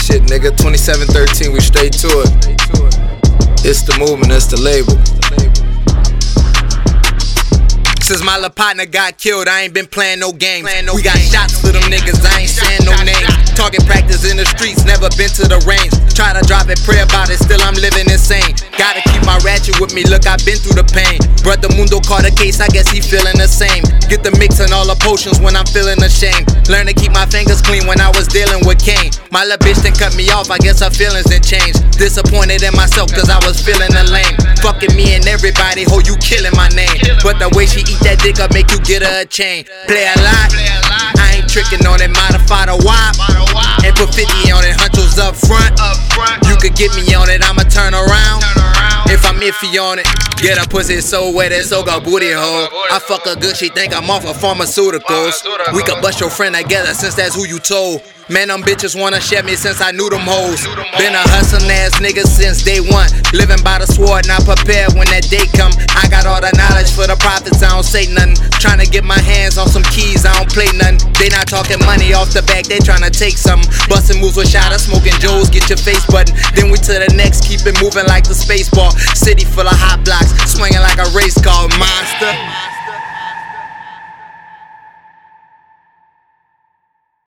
shit, nigga. 2713, we straight to it. It's the movement, it's the label. Since my little partner got killed, I ain't been playing no games. We got shots for them niggas, I ain't saying no names. Target practice in the streets, never been to the range. Try to drop it, pray about it, still I'm living insane. Gotta keep my ratchet with me, look, I've been through the pain. Brother Mundo caught a case, I guess he feeling the same. Get the mix and all the potions when I'm feeling ashamed. Learn to keep my fingers clean when I was dealing with Kane. My little bitch then cut me off, I guess her feelings didn't change. Disappointed in myself, cause I was feeling the lame. Fucking me and everybody, ho, you killing my name. But the way she eat that dick up make you get her a chain. Play a lot, I ain't tricking on it, modify the wop. And put 50 on it, hunchos up front. You could get me on it, I'ma turn around. If iffy on it, get a pussy so wet it so got booty hole. I fuck her good, she think I'm off of pharmaceuticals. We could bust your friend together since that's who you told. Man, them bitches wanna share me since I knew them hoes. Been a hustling ass nigga since day one. Living by the sword, not prepared when that day come. I all the knowledge for the profits, I don't say nothing. Tryna get my hands on some keys, I don't play nothing. They not talking money off the back, they tryna take some. Bustin' moves with shot smoking Joes, get your face button. Then we to the next, keep it moving like the space ball. City full of hot blocks, swinging like a race car monster.